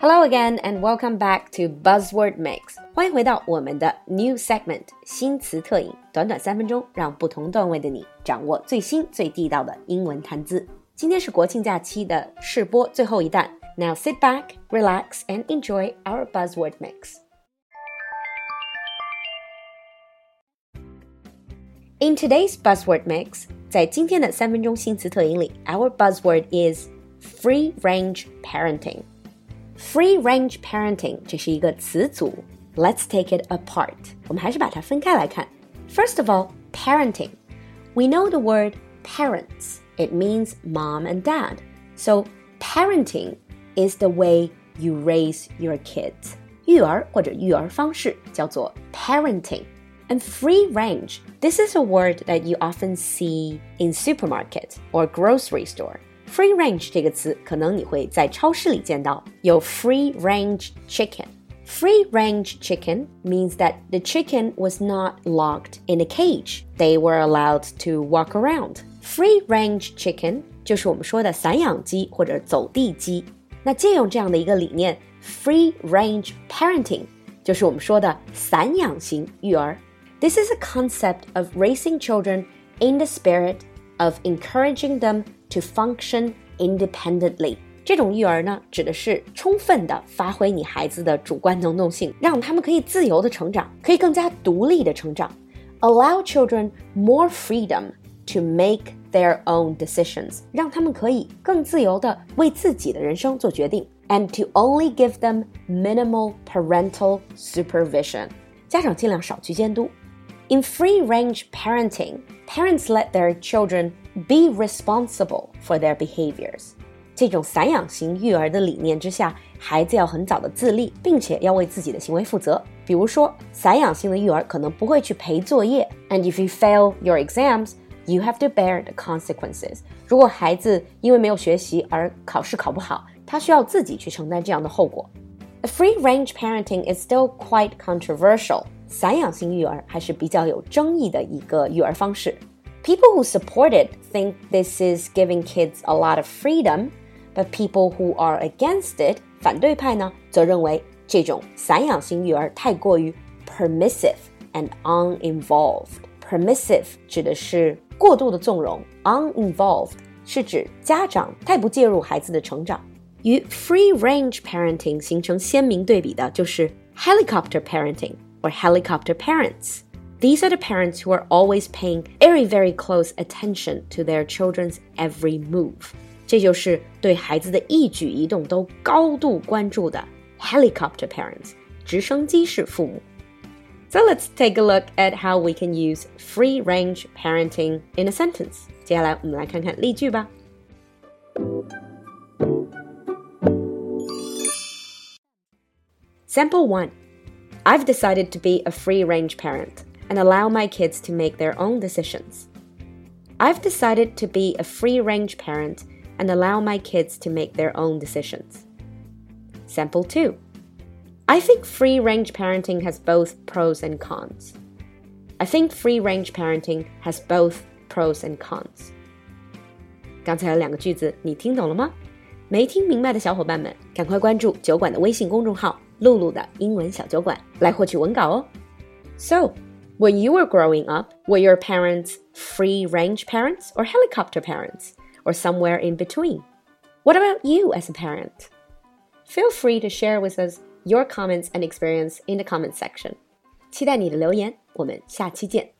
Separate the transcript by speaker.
Speaker 1: Hello again and welcome back to Buzzword Mix。欢迎回到我们的 new segment 新词特饮，短短三分钟，让不同段位的你掌握最新最地道的英文谈资。今天是国庆假期的试播最后一弹。Now sit back, relax, and enjoy our Buzzword Mix. In today's Buzzword Mix，在今天的三分钟新词特饮里，our buzzword is free range parenting。 Free range parenting 这是一个词组。Let's take it apart. 我们还是把它分开来看。First of all, parenting. We know the word parents. It means mom and dad. So parenting is the way you raise your kids. 育儿或者育儿方式叫做 parenting. And free range, this is a word that you often see in supermarket or grocery store. Free range 这个词可能你会在超市里见到，有 free range chicken。Free range chicken means that the chicken was not locked in a cage. They were allowed to walk around. Free range chicken 就是我们说的散养鸡或者走地鸡。那借用这样的一个理念，free range parenting 就是我们说的散养型育儿。This is a concept of raising children in the spirit of encouraging them to function independently。这种育儿呢，指的是充分的发挥你孩子的主观能动性，让他们可以自由的成长，可以更加独立的成长。Allow children more freedom to make their own decisions，让他们可以更自由的为自己的人生做决定。And to only give them minimal parental supervision，家长尽量少去监督。In free range parenting, parents let their children be responsible for their behaviors. 这种散养型育儿的理念之下，孩子要很早的自立，并且要为自己的行为负责。比如说，散养型的育儿可能不会去陪作业，and if you fail your exams, you have to bear the consequences. 如果孩子因为没有学习而考试考不好，他需要自己去承担这样的后果。Free range parenting is still quite controversial. 散养型育儿还是比较有争议的一个育儿方式。 People who support it think this is giving kids a lot of freedom, but people who are against it，反对派呢，则认为这种散养型育儿太过于 permissive and uninvolved。Permissive 指的是过度的纵容，uninvolved 是指家长太不介入孩子的成长。与 free range parenting 形成鲜明对比的就是 helicopter parenting。or helicopter parents. These are the parents who are always paying very, very close attention to their children's every move. 这就是对孩子的一举一动都高度关注的 helicopter parents，直升机式父母。So let's take a look at how we can use free range parenting in a sentence. 接下来我们来看看例句吧。Sample one. I've decided to be a free range parent and allow my kids to make their own decisions. I've decided to be a free range parent and allow my kids to make their own decisions. Sample 2. I think free range parenting has both pros and cons. I think free range parenting has both pros and cons. 刚才有两个句子，你听懂了吗？没听明白的小伙伴们，赶快关注酒馆的微信公众号露露的英文小酒馆来获取文稿哦。So, when you were growing up, were your parents free range parents or helicopter parents, or somewhere in between? What about you as a parent? Feel free to share with us your comments and experience in the comments section. 期待你的留言，我们下期见。